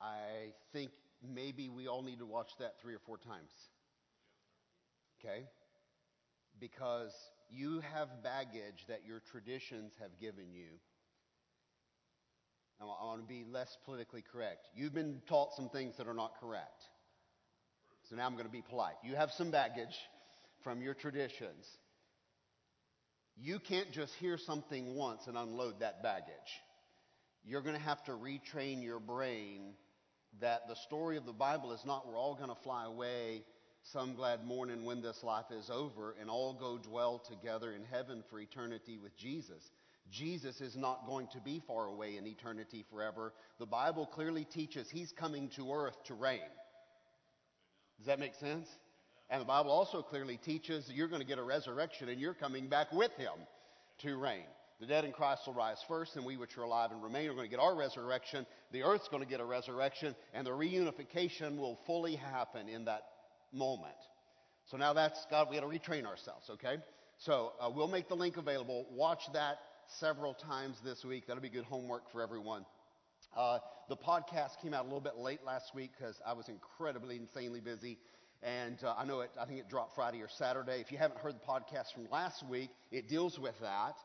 I think maybe we all need to watch that three or four times. Okay? Because you have baggage that your traditions have given you. Now I want to be less politically correct. You've been taught some things that are not correct. So now I'm going to be polite. You have some baggage from your traditions. You can't just hear something once and unload that baggage. You're going to have to retrain your brain that the story of the Bible is not we're all going to fly away some glad morning when this life is over and all go dwell together in heaven for eternity with Jesus. Jesus is not going to be far away in eternity forever. The Bible clearly teaches he's coming to earth to reign. Does that make sense? And the Bible also clearly teaches you're going to get a resurrection and you're coming back with him to reign. The dead in Christ will rise first, and we which are alive and remain are going to get our resurrection. The earth's going to get a resurrection, and the reunification will fully happen in that moment. So now that's God, we got to retrain ourselves, okay? So uh, we'll make the link available. Watch that several times this week. That'll be good homework for everyone. Uh, the podcast came out a little bit late last week because I was incredibly, insanely busy. And uh, I know it, I think it dropped Friday or Saturday. If you haven't heard the podcast from last week, it deals with that.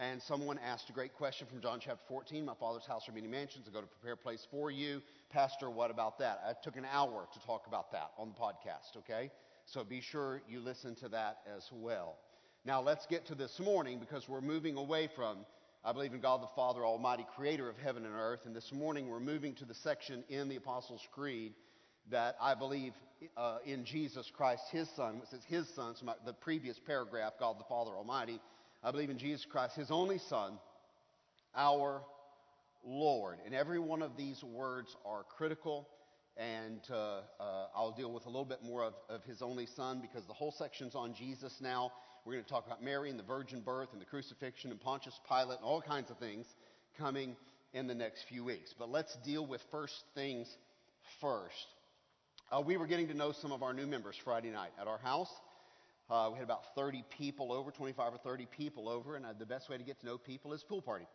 And someone asked a great question from John chapter 14. My father's house are many mansions. I go to prepare a place for you. Pastor, what about that? I took an hour to talk about that on the podcast, okay? So be sure you listen to that as well. Now let's get to this morning because we're moving away from, I believe in God the Father, Almighty, creator of heaven and earth. And this morning we're moving to the section in the Apostles' Creed that I believe uh, in Jesus Christ, his Son. It says his Son, so my, the previous paragraph, God the Father Almighty. I believe in Jesus Christ, his only Son, our Lord. And every one of these words are critical, and uh, uh, I'll deal with a little bit more of, of, his only Son because the whole section's on Jesus now. We're going to talk about Mary and the virgin birth and the crucifixion and Pontius Pilate and all kinds of things coming in the next few weeks. But let's deal with first things first. Uh, we were getting to know some of our new members Friday night at our house. Uh, we had about 30 people over, 25 or 30 people over, and uh, the best way to get to know people is pool party.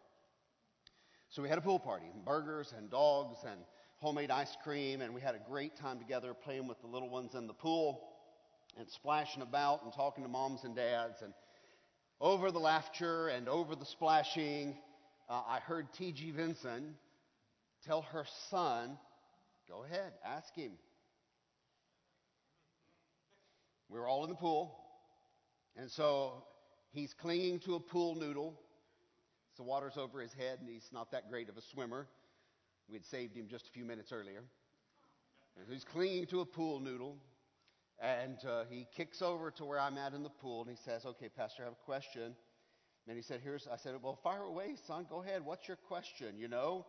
So we had a pool party, burgers and dogs and homemade ice cream, and we had a great time together playing with the little ones in the pool and splashing about and talking to moms and dads. And over the laughter and over the splashing, uh, I heard T.G. Vincent tell her son, Go ahead, ask him. We were all in the pool. And so he's clinging to a pool noodle. The water's over his head, and he's not that great of a swimmer. We had saved him just a few minutes earlier. And he's clinging to a pool noodle. And uh, he kicks over to where I'm at in the pool, and he says, Okay, Pastor, I have a question. And he said, Here's, I said, Well, fire away, son. Go ahead. What's your question? You know?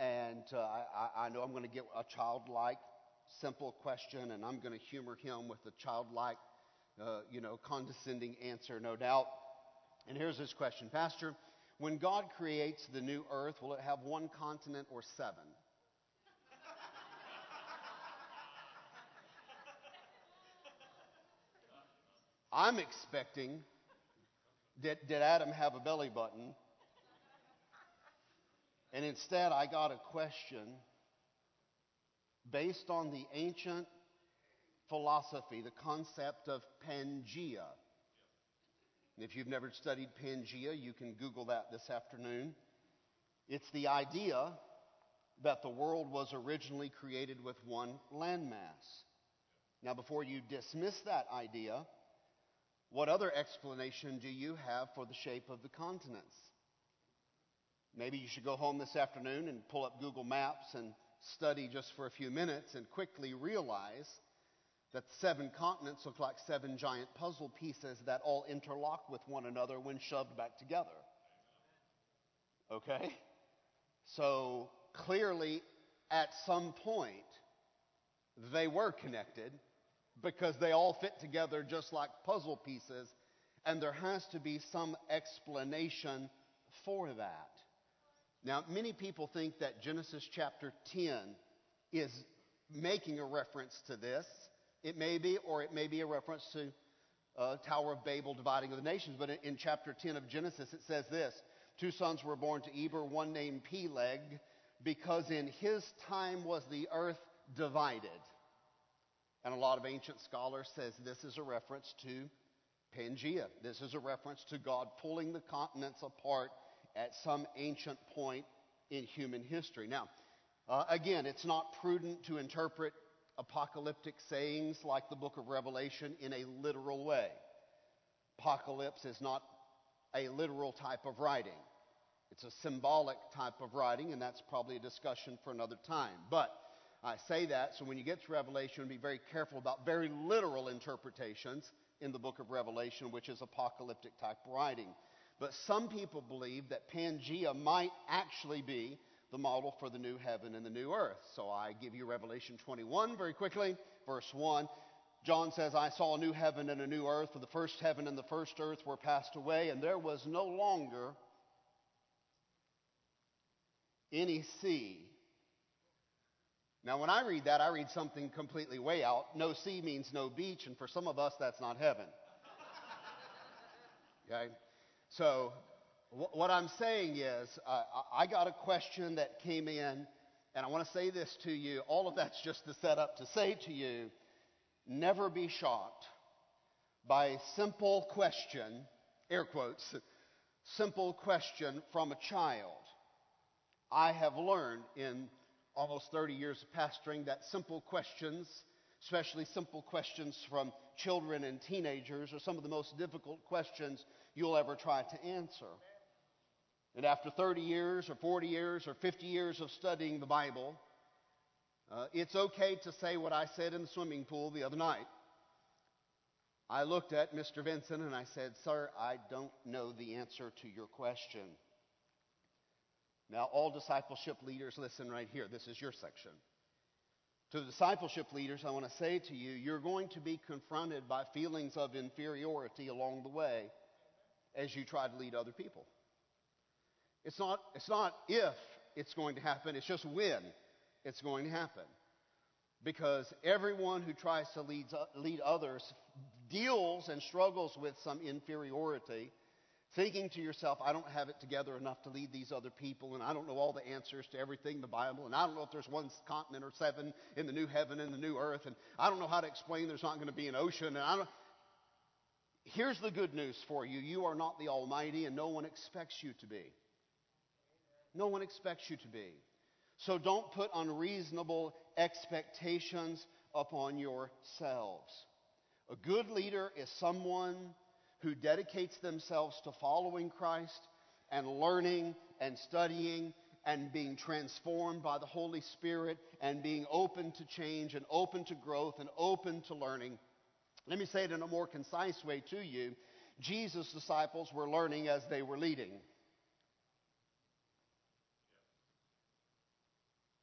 And uh, I, I know I'm going to get a childlike, simple question, and I'm going to humor him with a childlike uh, you know, condescending answer, no doubt. And here's his question Pastor, when God creates the new earth, will it have one continent or seven? I'm expecting did, did Adam have a belly button? And instead, I got a question based on the ancient philosophy, the concept of Pangea. if you've never studied Pangea, you can Google that this afternoon. It's the idea that the world was originally created with one landmass. Now, before you dismiss that idea, what other explanation do you have for the shape of the continents? Maybe you should go home this afternoon and pull up Google Maps and study just for a few minutes and quickly realize that seven continents look like seven giant puzzle pieces that all interlock with one another when shoved back together. Okay? So clearly, at some point, they were connected because they all fit together just like puzzle pieces, and there has to be some explanation for that. Now, many people think that Genesis chapter 10 is making a reference to this it may be, or it may be a reference to uh, Tower of Babel dividing of the nations. But in, in chapter 10 of Genesis, it says this Two sons were born to Eber, one named Peleg, because in his time was the earth divided. And a lot of ancient scholars says this is a reference to Pangea. This is a reference to God pulling the continents apart at some ancient point in human history. Now, uh, again, it's not prudent to interpret apocalyptic sayings like the book of Revelation in a literal way. Apocalypse is not a literal type of writing. It's a symbolic type of writing, and that's probably a discussion for another time. But I say that so when you get to Revelation, be very careful about very literal interpretations in the book of Revelation, which is apocalyptic type writing. But some people believe that Pangea might actually be the model for the new heaven and the new earth. So I give you Revelation 21 very quickly, verse 1. John says, I saw a new heaven and a new earth, for the first heaven and the first earth were passed away, and there was no longer any sea. Now, when I read that, I read something completely way out. No sea means no beach, and for some of us, that's not heaven. okay? So, what I'm saying is, uh, I got a question that came in, and I want to say this to you. All of that's just the setup to say to you never be shocked by a simple question, air quotes, simple question from a child. I have learned in almost 30 years of pastoring that simple questions, especially simple questions from children and teenagers, are some of the most difficult questions you'll ever try to answer. And after 30 years or 40 years or 50 years of studying the Bible, uh, it's okay to say what I said in the swimming pool the other night. I looked at Mr. Vincent and I said, Sir, I don't know the answer to your question. Now, all discipleship leaders, listen right here. This is your section. To the discipleship leaders, I want to say to you, you're going to be confronted by feelings of inferiority along the way as you try to lead other people. It's not, it's not if it's going to happen, it's just when it's going to happen. Because everyone who tries to lead, lead others deals and struggles with some inferiority, thinking to yourself, I don't have it together enough to lead these other people, and I don't know all the answers to everything in the Bible, and I don't know if there's one continent or seven in the new heaven and the new earth, and I don't know how to explain there's not going to be an ocean, and I don't. Here's the good news for you you are not the Almighty, and no one expects you to be. No one expects you to be. So don't put unreasonable expectations upon yourselves. A good leader is someone who dedicates themselves to following Christ and learning and studying and being transformed by the Holy Spirit and being open to change and open to growth and open to learning. Let me say it in a more concise way to you. Jesus' disciples were learning as they were leading.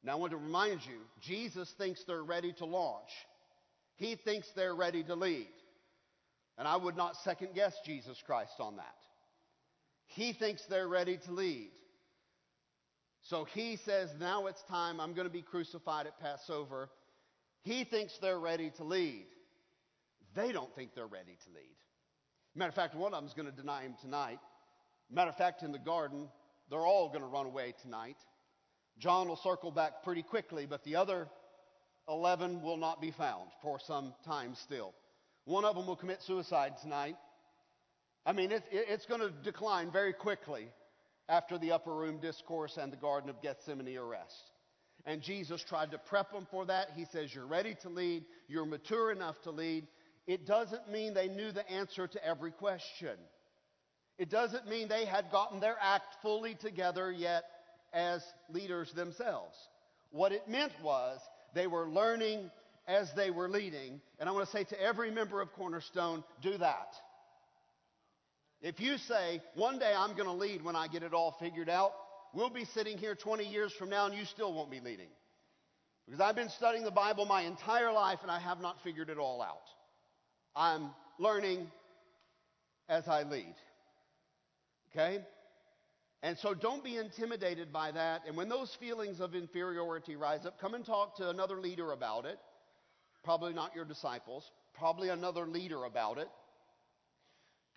Now, I want to remind you Jesus thinks they're ready to launch, He thinks they're ready to lead. And I would not second guess Jesus Christ on that. He thinks they're ready to lead. So he says, Now it's time. I'm going to be crucified at Passover. He thinks they're ready to lead. They don't think they're ready to lead. Matter of fact, one of them is going to deny him tonight. Matter of fact, in the garden, they're all going to run away tonight. John will circle back pretty quickly, but the other 11 will not be found for some time still. One of them will commit suicide tonight. I mean, it, it, it's going to decline very quickly after the upper room discourse and the Garden of Gethsemane arrest. And Jesus tried to prep them for that. He says, You're ready to lead, you're mature enough to lead. It doesn't mean they knew the answer to every question. It doesn't mean they had gotten their act fully together yet as leaders themselves. What it meant was they were learning as they were leading. And I want to say to every member of Cornerstone, do that. If you say, one day I'm going to lead when I get it all figured out, we'll be sitting here 20 years from now and you still won't be leading. Because I've been studying the Bible my entire life and I have not figured it all out. I'm learning as I lead. Okay? And so don't be intimidated by that. And when those feelings of inferiority rise up, come and talk to another leader about it. Probably not your disciples, probably another leader about it.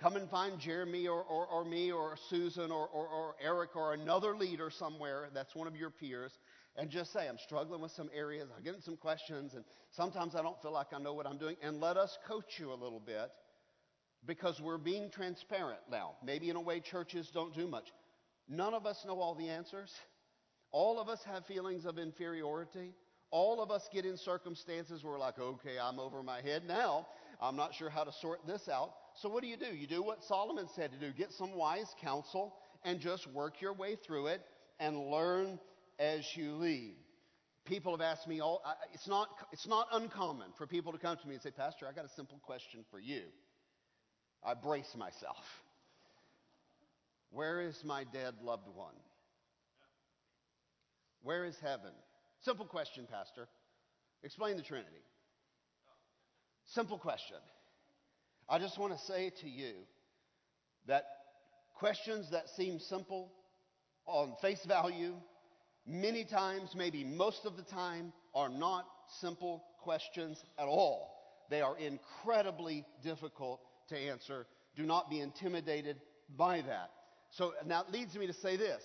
Come and find Jeremy or, or, or me or Susan or, or, or Eric or another leader somewhere that's one of your peers and just say, I'm struggling with some areas, I'm getting some questions, and sometimes I don't feel like I know what I'm doing. And let us coach you a little bit because we're being transparent now. Maybe in a way churches don't do much. None of us know all the answers. All of us have feelings of inferiority. All of us get in circumstances where we're like, okay, I'm over my head now. I'm not sure how to sort this out. So what do you do? You do what Solomon said to do. Get some wise counsel and just work your way through it and learn as you lead. People have asked me all, it's not, it's not uncommon for people to come to me and say, Pastor, I got a simple question for you. I brace myself. Where is my dead loved one? Where is heaven? Simple question, Pastor. Explain the Trinity. Simple question. I just want to say to you that questions that seem simple on face value, many times, maybe most of the time, are not simple questions at all. They are incredibly difficult to answer. Do not be intimidated by that. So now it leads me to say this.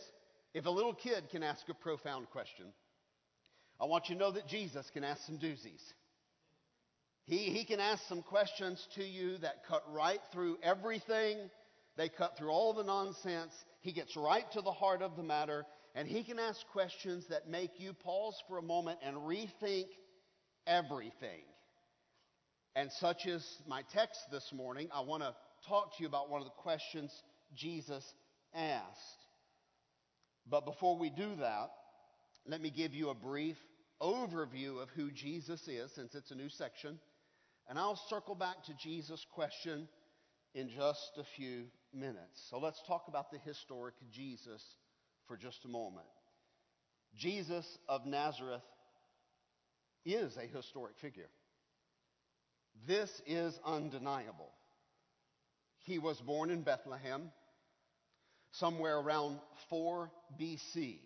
If a little kid can ask a profound question, I want you to know that Jesus can ask some doozies. He, he can ask some questions to you that cut right through everything. They cut through all the nonsense. He gets right to the heart of the matter. And he can ask questions that make you pause for a moment and rethink everything. And such is my text this morning. I want to talk to you about one of the questions Jesus asked. But before we do that, let me give you a brief overview of who Jesus is, since it's a new section. And I'll circle back to Jesus' question in just a few minutes. So let's talk about the historic Jesus for just a moment. Jesus of Nazareth is a historic figure. This is undeniable. He was born in Bethlehem somewhere around 4 BC.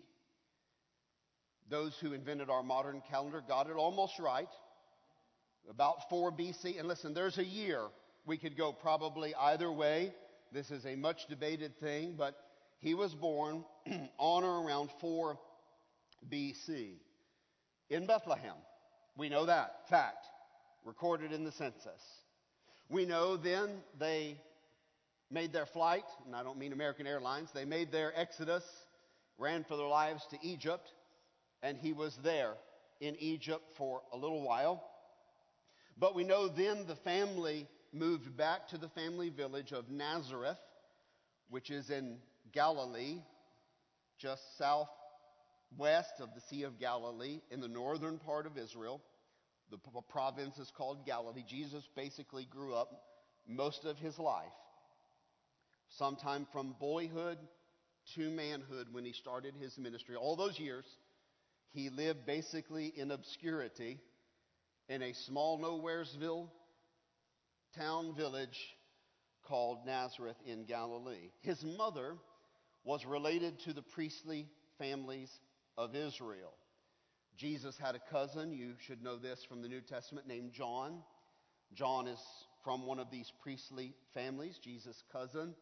Those who invented our modern calendar got it almost right. About 4 BC. And listen, there's a year we could go probably either way. This is a much debated thing, but he was born on or around 4 BC in Bethlehem. We know that fact, recorded in the census. We know then they made their flight, and I don't mean American Airlines, they made their exodus, ran for their lives to Egypt, and he was there in Egypt for a little while. But we know then the family moved back to the family village of Nazareth, which is in Galilee, just southwest of the Sea of Galilee, in the northern part of Israel. The province is called Galilee. Jesus basically grew up most of his life sometime from boyhood to manhood when he started his ministry. All those years, he lived basically in obscurity in a small nowheresville town village called Nazareth in Galilee. His mother was related to the priestly families of Israel. Jesus had a cousin, you should know this from the New Testament, named John. John is from one of these priestly families, Jesus' cousin.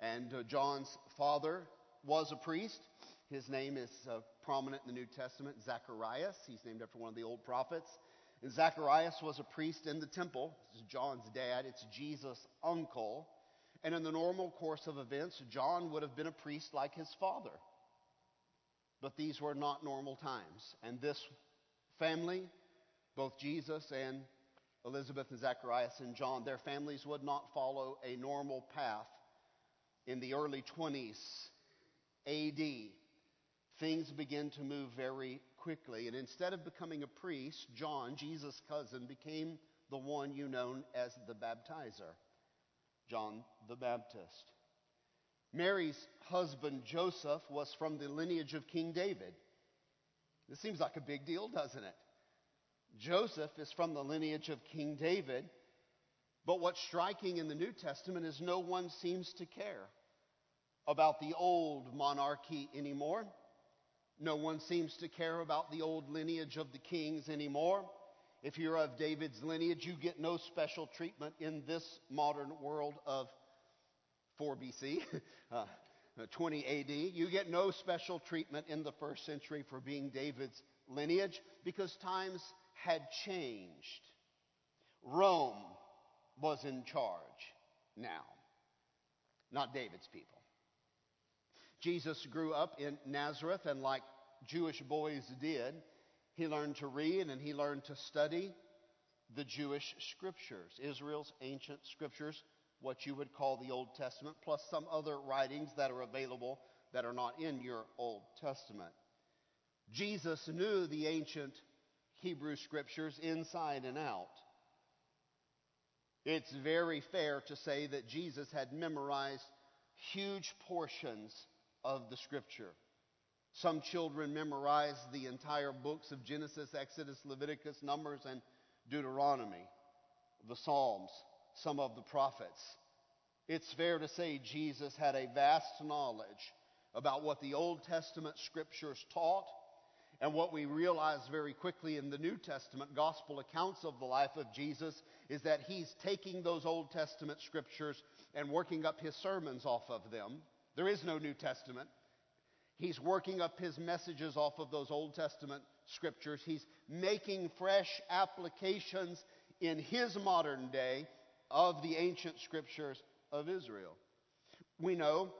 And uh, John's father was a priest. His name is uh, prominent in the New Testament, Zacharias. He's named after one of the old prophets. And Zacharias was a priest in the temple. This is John's dad. It's Jesus' uncle. And in the normal course of events, John would have been a priest like his father. But these were not normal times. And this family, both Jesus and Elizabeth and Zacharias and John, their families would not follow a normal path in the early 20s AD, things begin to move very quickly. And instead of becoming a priest, John, Jesus' cousin, became the one you know as the baptizer, John the Baptist. Mary's husband, Joseph, was from the lineage of King David. This seems like a big deal, doesn't it? Joseph is from the lineage of King David. But what's striking in the New Testament is no one seems to care about the old monarchy anymore. No one seems to care about the old lineage of the kings anymore. If you're of David's lineage, you get no special treatment in this modern world of 4 BC, uh, 20 AD. You get no special treatment in the first century for being David's lineage because times had changed. Rome was in charge now, not David's people. Jesus grew up in Nazareth, and like Jewish boys did, he learned to read and he learned to study the Jewish scriptures, Israel's ancient scriptures, what you would call the Old Testament, plus some other writings that are available that are not in your Old Testament. Jesus knew the ancient Hebrew scriptures inside and out. It's very fair to say that Jesus had memorized huge portions of the scripture. Some children memorize the entire books of Genesis, Exodus, Leviticus, Numbers, and Deuteronomy, the Psalms, some of the prophets. It's fair to say Jesus had a vast knowledge about what the Old Testament scriptures taught and what we realize very quickly in the New Testament gospel accounts of the life of Jesus is that he's taking those Old Testament scriptures and working up his sermons off of them. There is no New Testament. He's working up his messages off of those Old Testament scriptures. He's making fresh applications in his modern day of the ancient scriptures of Israel. We know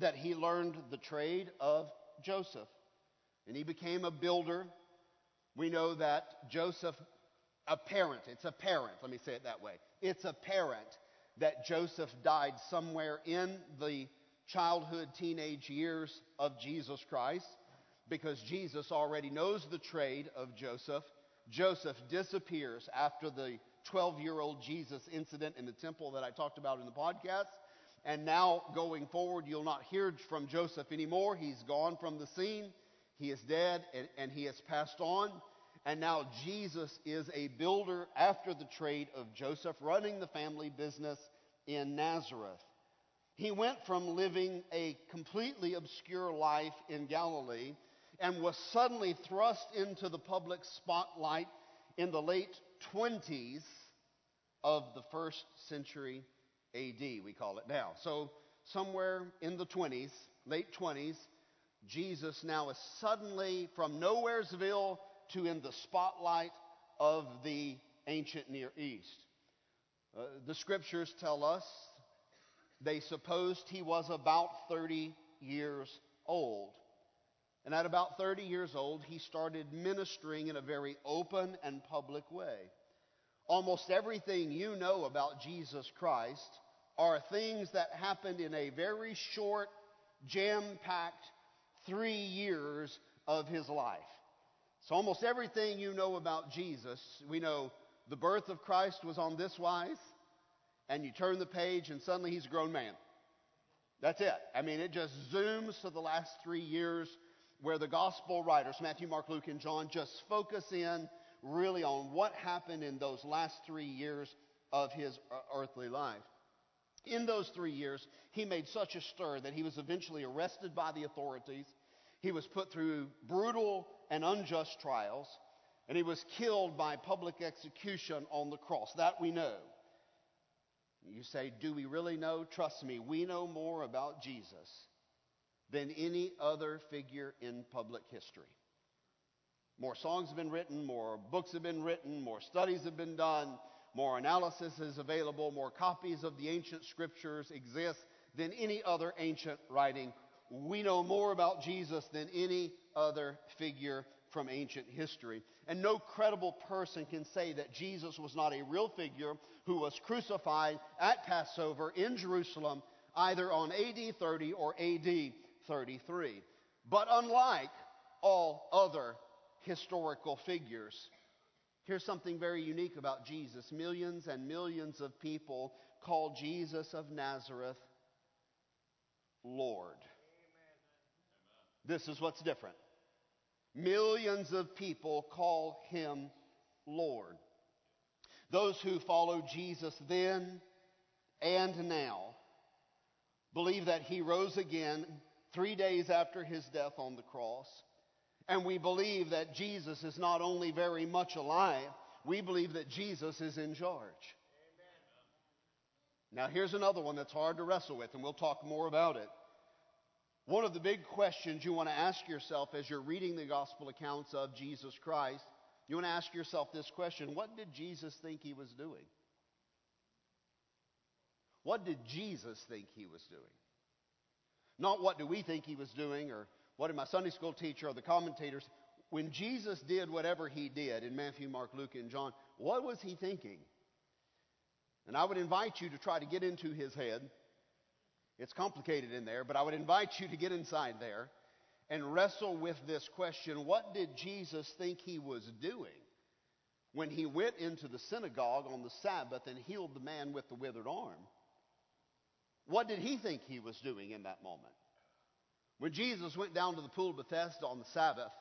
that he learned the trade of Joseph and he became a builder. We know that Joseph, apparent, it's apparent, let me say it that way. It's apparent that Joseph died somewhere in the childhood, teenage years of Jesus Christ because Jesus already knows the trade of Joseph. Joseph disappears after the 12 year old Jesus incident in the temple that I talked about in the podcast. And now, going forward, you'll not hear from Joseph anymore. He's gone from the scene. He is dead and, and he has passed on. And now Jesus is a builder after the trade of Joseph, running the family business in Nazareth. He went from living a completely obscure life in Galilee and was suddenly thrust into the public spotlight in the late 20s of the first century AD, we call it now. So, somewhere in the 20s, late 20s, Jesus now is suddenly from Nowheresville to in the spotlight of the ancient Near East. Uh, the scriptures tell us they supposed he was about 30 years old. And at about 30 years old, he started ministering in a very open and public way. Almost everything you know about Jesus Christ are things that happened in a very short, jam packed three years of his life. So, almost everything you know about Jesus, we know the birth of Christ was on this wise, and you turn the page, and suddenly he's a grown man. That's it. I mean, it just zooms to the last three years where the gospel writers, Matthew, Mark, Luke, and John, just focus in really on what happened in those last three years of his uh, earthly life. In those three years, he made such a stir that he was eventually arrested by the authorities. He was put through brutal and unjust trials, and he was killed by public execution on the cross. That we know. You say, Do we really know? Trust me, we know more about Jesus than any other figure in public history. More songs have been written, more books have been written, more studies have been done, more analysis is available, more copies of the ancient scriptures exist than any other ancient writing. We know more about Jesus than any other figure from ancient history. And no credible person can say that Jesus was not a real figure who was crucified at Passover in Jerusalem, either on AD 30 or AD 33. But unlike all other historical figures, Here's something very unique about Jesus. Millions and millions of people call Jesus of Nazareth Lord. This is what's different. Millions of people call him Lord. Those who follow Jesus then and now believe that he rose again three days after his death on the cross and we believe that Jesus is not only very much alive, we believe that Jesus is in charge. Now, here's another one that's hard to wrestle with, and we'll talk more about it. One of the big questions you want to ask yourself as you're reading the gospel accounts of Jesus Christ, you want to ask yourself this question What did Jesus think he was doing? What did Jesus think he was doing? Not what do we think he was doing, or what did my Sunday school teacher or the commentators. When Jesus did whatever he did in Matthew, Mark, Luke, and John, what was he thinking? And I would invite you to try to get into his head. It's complicated in there, but I would invite you to get inside there and wrestle with this question What did Jesus think he was doing when he went into the synagogue on the Sabbath and healed the man with the withered arm? What did he think he was doing in that moment? When Jesus went down to the pool of Bethesda on the Sabbath,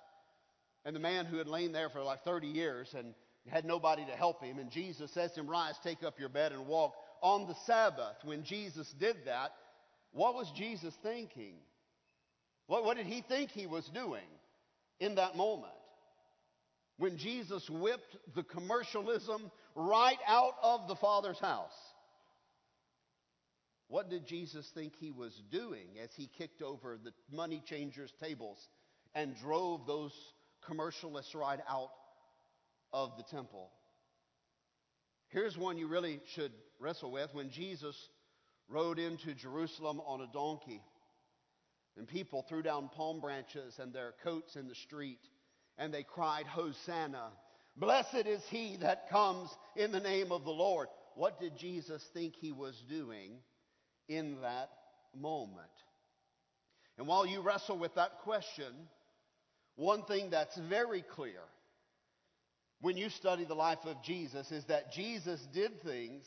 and the man who had lain there for like 30 years and had nobody to help him, and Jesus says to him, Rise, take up your bed and walk. On the Sabbath, when Jesus did that, what was Jesus thinking? What, what did he think he was doing in that moment? When Jesus whipped the commercialism right out of the Father's house. What did Jesus think he was doing as he kicked over the money changers' tables and drove those commercialists right out of the temple? Here's one you really should wrestle with. When Jesus rode into Jerusalem on a donkey, and people threw down palm branches and their coats in the street, and they cried, Hosanna! Blessed is he that comes in the name of the Lord. What did Jesus think he was doing? in that moment. And while you wrestle with that question, one thing that's very clear when you study the life of Jesus is that Jesus did things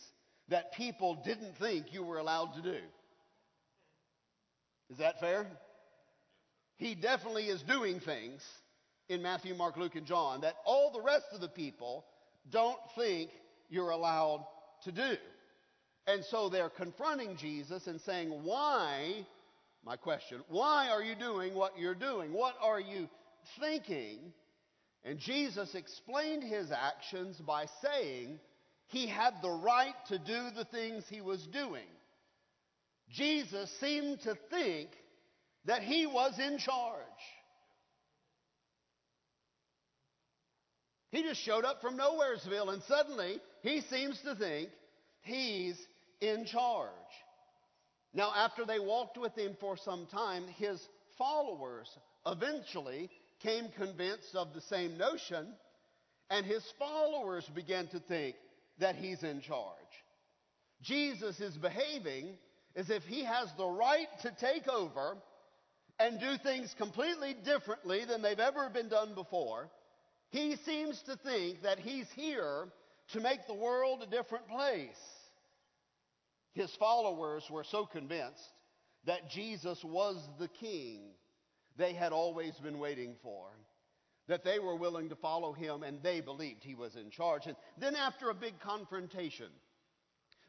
that people didn't think you were allowed to do. Is that fair? He definitely is doing things in Matthew, Mark, Luke, and John that all the rest of the people don't think you're allowed to do. And so they're confronting Jesus and saying, Why, my question, why are you doing what you're doing? What are you thinking? And Jesus explained his actions by saying he had the right to do the things he was doing. Jesus seemed to think that he was in charge. He just showed up from Nowheresville and suddenly he seems to think he's in charge. Now, after they walked with him for some time, his followers eventually came convinced of the same notion, and his followers began to think that he's in charge. Jesus is behaving as if he has the right to take over and do things completely differently than they've ever been done before. He seems to think that he's here to make the world a different place. His followers were so convinced that Jesus was the king they had always been waiting for, that they were willing to follow him and they believed he was in charge. And then, after a big confrontation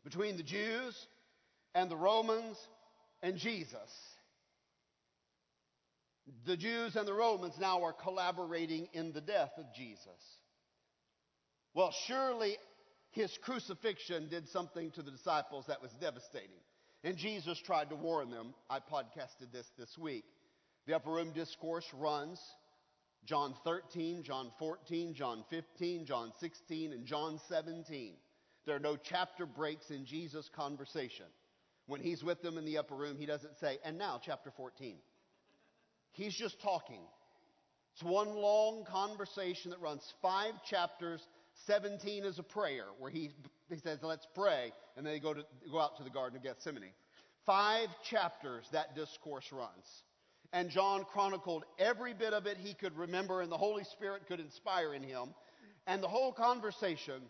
between the Jews and the Romans and Jesus, the Jews and the Romans now are collaborating in the death of Jesus. Well, surely his crucifixion did something to the disciples that was devastating. And Jesus tried to warn them. I podcasted this this week. The upper room discourse runs John 13, John 14, John 15, John 16, and John 17. There are no chapter breaks in Jesus' conversation. When he's with them in the upper room, he doesn't say, and now chapter 14. He's just talking. It's one long conversation that runs five chapters 17 is a prayer where he, he says, let's pray, and then they go, to, go out to the Garden of Gethsemane. Five chapters that discourse runs. And John chronicled every bit of it he could remember, and the Holy Spirit could inspire in him. And the whole conversation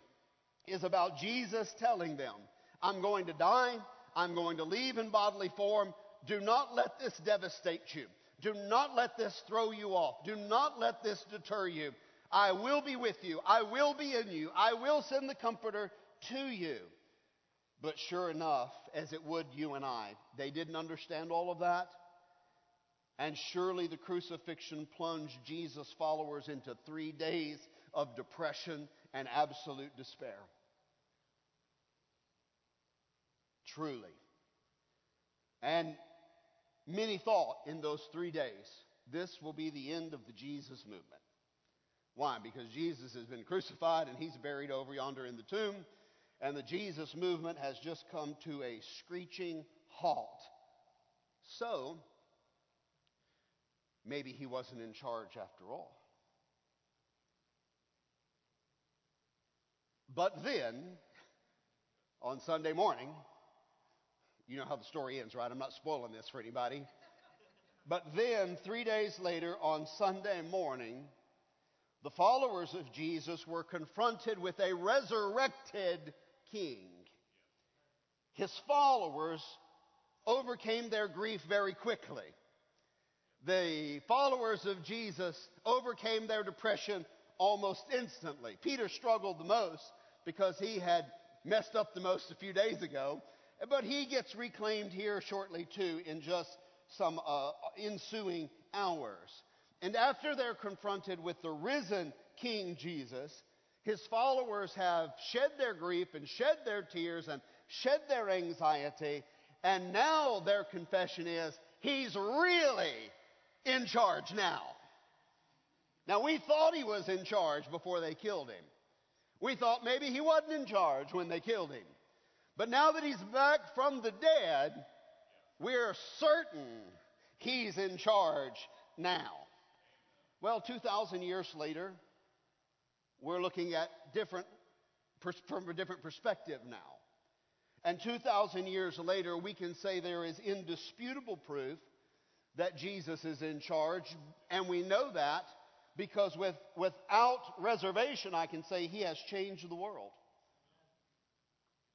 is about Jesus telling them, I'm going to die, I'm going to leave in bodily form. Do not let this devastate you. Do not let this throw you off. Do not let this deter you. I will be with you. I will be in you. I will send the Comforter to you. But sure enough, as it would you and I, they didn't understand all of that. And surely the crucifixion plunged Jesus' followers into three days of depression and absolute despair. truly. And many thought in those three days, this will be the end of the Jesus movement. Why? Because Jesus has been crucified and he's buried over yonder in the tomb, and the Jesus movement has just come to a screeching halt. So, maybe he wasn't in charge after all. But then, on Sunday morning, you know how the story ends, right? I'm not spoiling this for anybody. But then, three days later, on Sunday morning, the followers of Jesus were confronted with a resurrected king. His followers overcame their grief very quickly. The followers of Jesus overcame their depression almost instantly. Peter struggled the most because he had messed up the most a few days ago. But he gets reclaimed here shortly, too, in just some uh, ensuing hours. And after they're confronted with the risen King Jesus, his followers have shed their grief and shed their tears and shed their anxiety. And now their confession is, he's really in charge now. Now, we thought he was in charge before they killed him. We thought maybe he wasn't in charge when they killed him. But now that he's back from the dead, we're certain he's in charge now. Well, 2,000 years later, we're looking at different, from a different perspective now. And 2,000 years later, we can say there is indisputable proof that Jesus is in charge, and we know that because with, without reservation, I can say he has changed the world.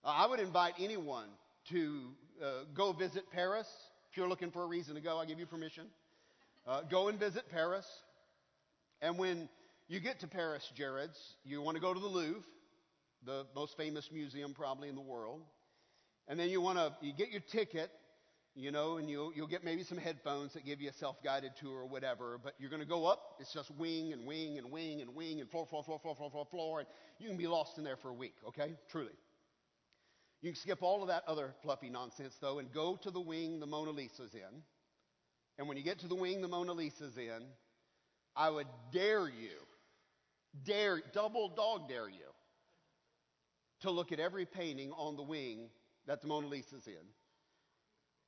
I would invite anyone to uh, go visit Paris. If you're looking for a reason to go, I give you permission. Uh, go and visit Paris. And when you get to Paris, Jared's, you want to go to the Louvre, the most famous museum probably in the world. And then you want to you get your ticket you know, and you'll, you'll get maybe some headphones that give you a self-guided tour or whatever, but you're going to go up. It's just wing and wing and wing and wing and floor, floor, floor, floor, floor, floor, floor, and you can be lost in there for a week, okay? Truly. You can skip all of that other fluffy nonsense, though, and go to the wing the Mona Lisa's in. And when you get to the wing the Mona Lisa's in, I would dare you, dare, double dog dare you, to look at every painting on the wing that the Mona Lisa's in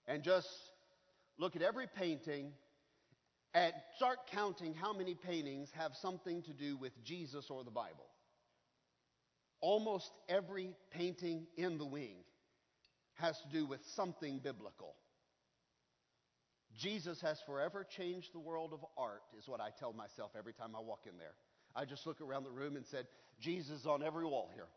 and just look at every painting and start counting how many paintings have something to do with Jesus or the Bible. Almost every painting in the wing has to do with something biblical. Jesus has forever changed the world of art, is what I tell myself every time I walk in there. I just look around the room and said, Jesus is on every wall here.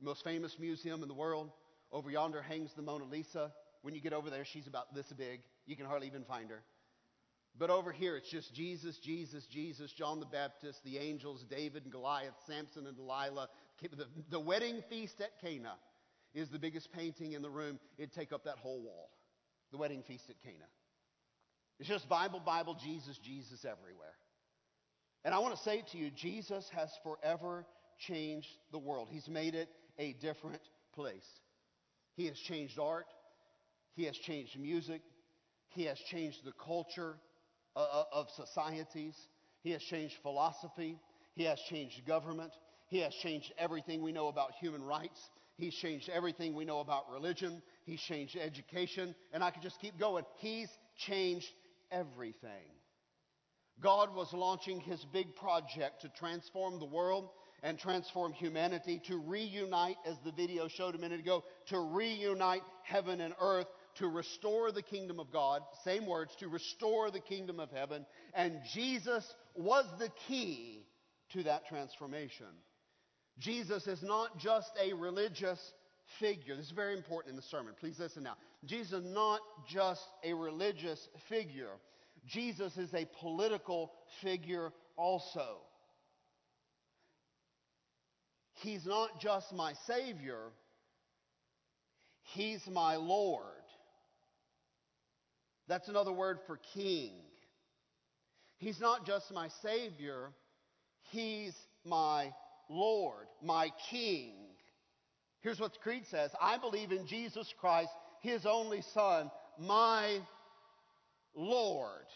Most famous museum in the world. Over yonder hangs the Mona Lisa. When you get over there, she's about this big. You can hardly even find her. But over here, it's just Jesus, Jesus, Jesus, John the Baptist, the angels, David and Goliath, Samson and Delilah. The, the wedding feast at Cana is the biggest painting in the room. It'd take up that whole wall. The wedding feast at Cana. It's just Bible, Bible, Jesus, Jesus everywhere. And I want to say to you, Jesus has forever changed the world. He's made it a different place. He has changed art. He has changed music. He has changed the culture uh, uh, of societies. He has changed philosophy. He has changed government. He has changed everything we know about human rights. He's changed everything we know about religion. He's changed education. And I could just keep going. He's changed everything. God was launching his big project to transform the world and transform humanity, to reunite, as the video showed a minute ago, to reunite heaven and earth to restore the kingdom of God, same words, to restore the kingdom of heaven, and Jesus was the key to that transformation. Jesus is not just a religious figure. This is very important in the sermon. Please listen now. Jesus is not just a religious figure. Jesus is a political figure also. He's not just my Savior, He's my Lord. That's another word for king. He's not just my Savior, He's my Lord, my King. Here's what the creed says I believe in Jesus Christ, his only Son, my Lord.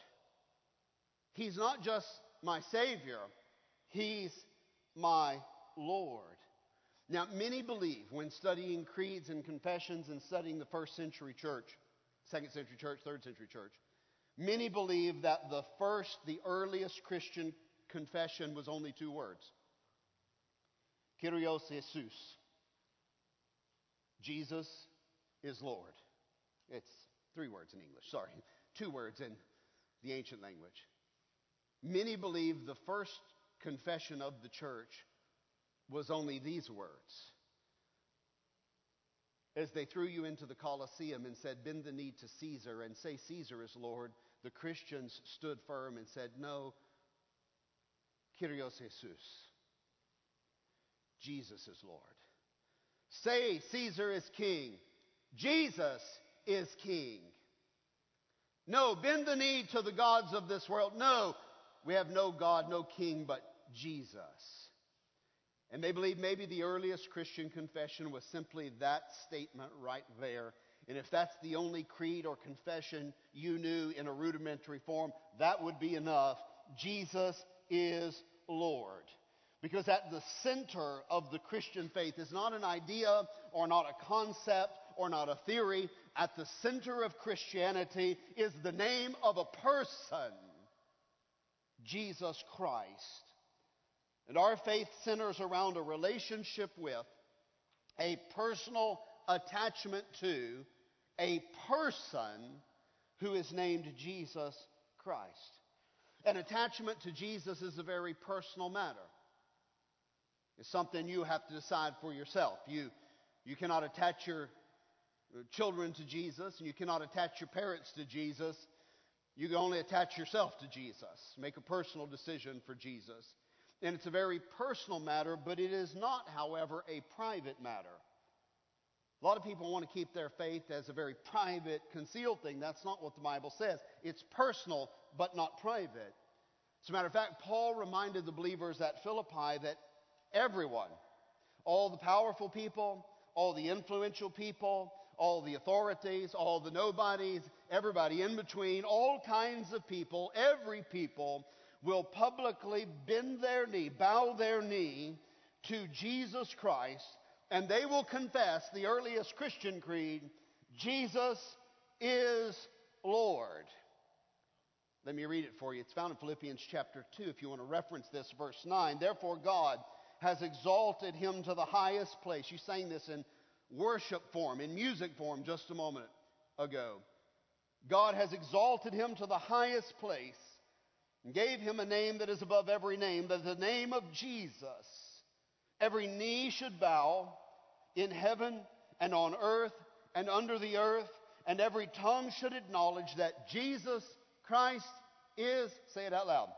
He's not just my Savior, He's my Lord. Now, many believe when studying creeds and confessions and studying the first century church, second century church, third century church, many believe that the first, the earliest Christian confession was only two words Kyrios Jesus. Jesus is Lord. It's three words in English, sorry, two words in the ancient language. Many believe the first confession of the church was only these words. As they threw you into the Colosseum and said, Bend the knee to Caesar and say, Caesar is Lord, the Christians stood firm and said, No, Kyrios Jesus. Jesus is Lord. Say, Caesar is king. Jesus is king. No, bend the knee to the gods of this world. No, we have no God, no king but Jesus. And they believe maybe the earliest Christian confession was simply that statement right there. And if that's the only creed or confession you knew in a rudimentary form, that would be enough. Jesus is Lord. Because at the center of the Christian faith is not an idea or not a concept or not a theory. At the center of Christianity is the name of a person, Jesus Christ. And our faith centers around a relationship with, a personal attachment to, a person who is named Jesus Christ. An attachment to Jesus is a very personal matter. It's something you have to decide for yourself. You, you cannot attach your children to Jesus, and you cannot attach your parents to Jesus. You can only attach yourself to Jesus. Make a personal decision for Jesus. And it's a very personal matter, but it is not, however, a private matter. A lot of people want to keep their faith as a very private, concealed thing. That's not what the Bible says. It's personal, but not private. As a matter of fact, Paul reminded the believers at Philippi that everyone, all the powerful people, all the influential people, all the authorities, all the nobodies, everybody in between, all kinds of people, every people will publicly bend their knee, bow their knee to Jesus Christ, and they will confess the earliest Christian creed Jesus is Lord. Let me read it for you. It's found in Philippians chapter 2, if you want to reference this, verse 9. Therefore, God has exalted him to the highest place. You sang this in worship form, in music form, just a moment ago. God has exalted him to the highest place and gave him a name that is above every name, that the name of Jesus, every knee should bow in heaven and on earth and under the earth, and every tongue should acknowledge that Jesus Christ is, say it out loud.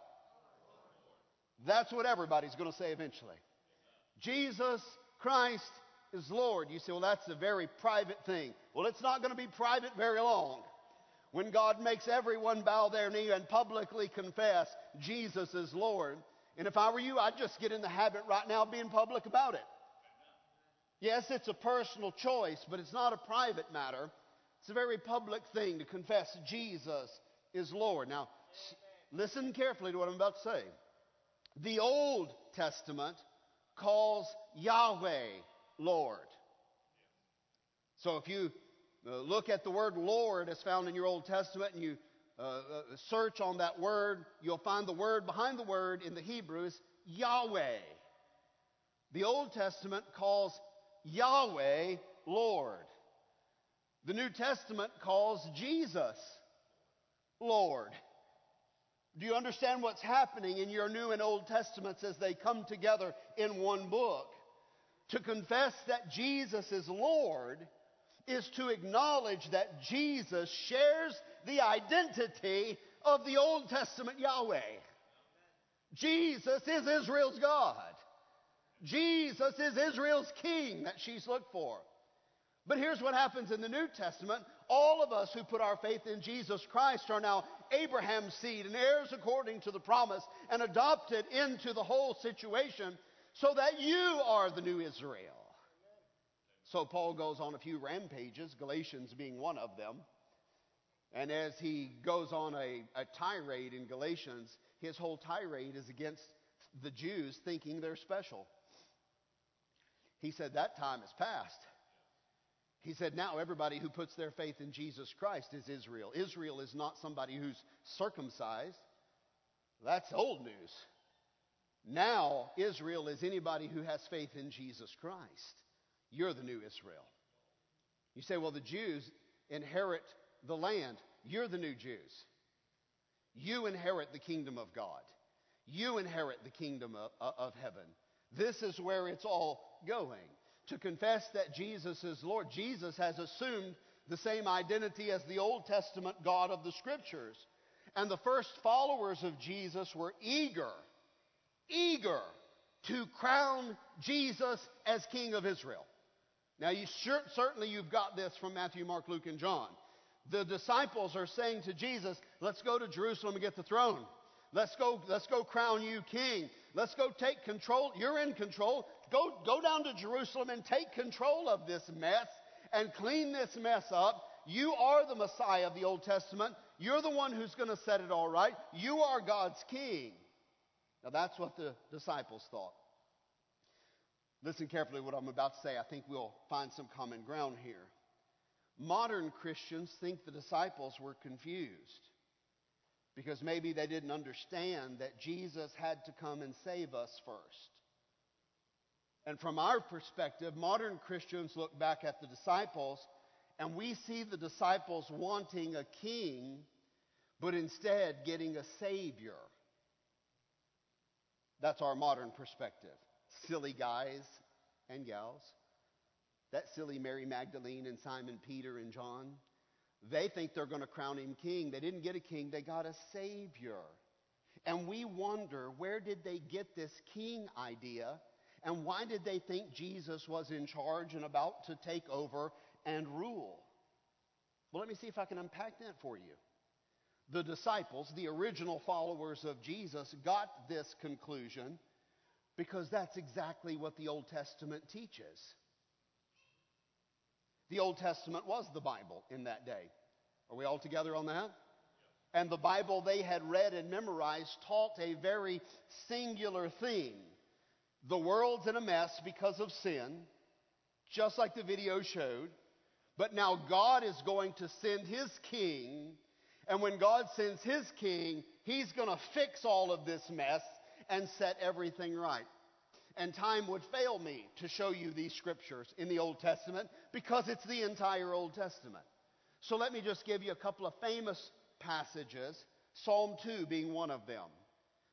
That's what everybody's going to say eventually. Jesus Christ is Lord. You say, well, that's a very private thing. Well, it's not going to be private very long when God makes everyone bow their knee and publicly confess Jesus is Lord. And if I were you, I'd just get in the habit right now of being public about it. Yes, it's a personal choice, but it's not a private matter. It's a very public thing to confess Jesus is Lord. Now, listen carefully to what I'm about to say. The Old Testament calls Yahweh Lord. So if you uh, look at the word Lord as found in your Old Testament and you uh, uh, search on that word, you'll find the word behind the word in the Hebrew is Yahweh. The Old Testament calls Yahweh Lord. The New Testament calls Jesus Lord. Do you understand what's happening in your New and Old Testaments as they come together in one book? To confess that Jesus is Lord is to acknowledge that Jesus shares the identity of the Old Testament Yahweh. Jesus is Israel's God. Jesus is Israel's king that she's looked for. But here's what happens in the New Testament. All of us who put our faith in Jesus Christ are now Abraham's seed and heirs according to the promise and adopted into the whole situation so that you are the new Israel. So Paul goes on a few rampages, Galatians being one of them. And as he goes on a, a tirade in Galatians, his whole tirade is against the Jews thinking they're special. He said, That time is past. He said, Now everybody who puts their faith in Jesus Christ is Israel. Israel is not somebody who's circumcised. That's old news. Now, Israel is anybody who has faith in Jesus Christ. You're the new Israel. You say, well, the Jews inherit the land. You're the new Jews. You inherit the kingdom of God. You inherit the kingdom of, uh, of heaven. This is where it's all going. To confess that Jesus is Lord. Jesus has assumed the same identity as the Old Testament God of the Scriptures. And the first followers of Jesus were eager, eager to crown Jesus as King of Israel. Now, you sure, certainly you've got this from Matthew, Mark, Luke, and John. The disciples are saying to Jesus, "Let's go to Jerusalem and get the throne. Let's go. Let's go crown you king. Let's go take control. You're in control. Go go down to Jerusalem and take control of this mess and clean this mess up. You are the Messiah of the Old Testament. You're the one who's going to set it all right. You are God's king." Now that's what the disciples thought. Listen carefully to what I'm about to say. I think we'll find some common ground here. Modern Christians think the disciples were confused because maybe they didn't understand that Jesus had to come and save us first. And from our perspective, modern Christians look back at the disciples and we see the disciples wanting a king, but instead getting a savior. That's our modern perspective silly guys and gals, that silly Mary Magdalene and Simon Peter and John, they think they're going to crown him king. They didn't get a king, they got a savior. And we wonder where did they get this king idea? And why did they think Jesus was in charge and about to take over and rule? Well, let me see if I can unpack that for you. The disciples, the original followers of Jesus, got this conclusion because that's exactly what the Old Testament teaches. The Old Testament was the Bible in that day. Are we all together on that? And the Bible they had read and memorized taught a very singular theme. The world's in a mess because of sin, just like the video showed. But now God is going to send his king. And when God sends his king, he's going to fix all of this mess and set everything right. And time would fail me to show you these scriptures in the Old Testament because it's the entire Old Testament. So let me just give you a couple of famous passages, Psalm 2 being one of them.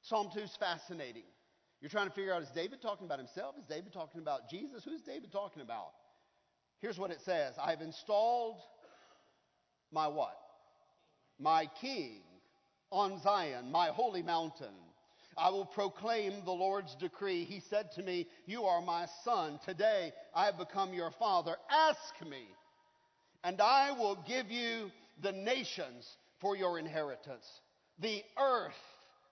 Psalm 2 is fascinating. You're trying to figure out is David talking about himself? Is David talking about Jesus? Who's David talking about? Here's what it says I've installed my what? My king on Zion, my holy mountain. I will proclaim the Lord's decree. He said to me, You are my son. Today I have become your father. Ask me, and I will give you the nations for your inheritance, the earth,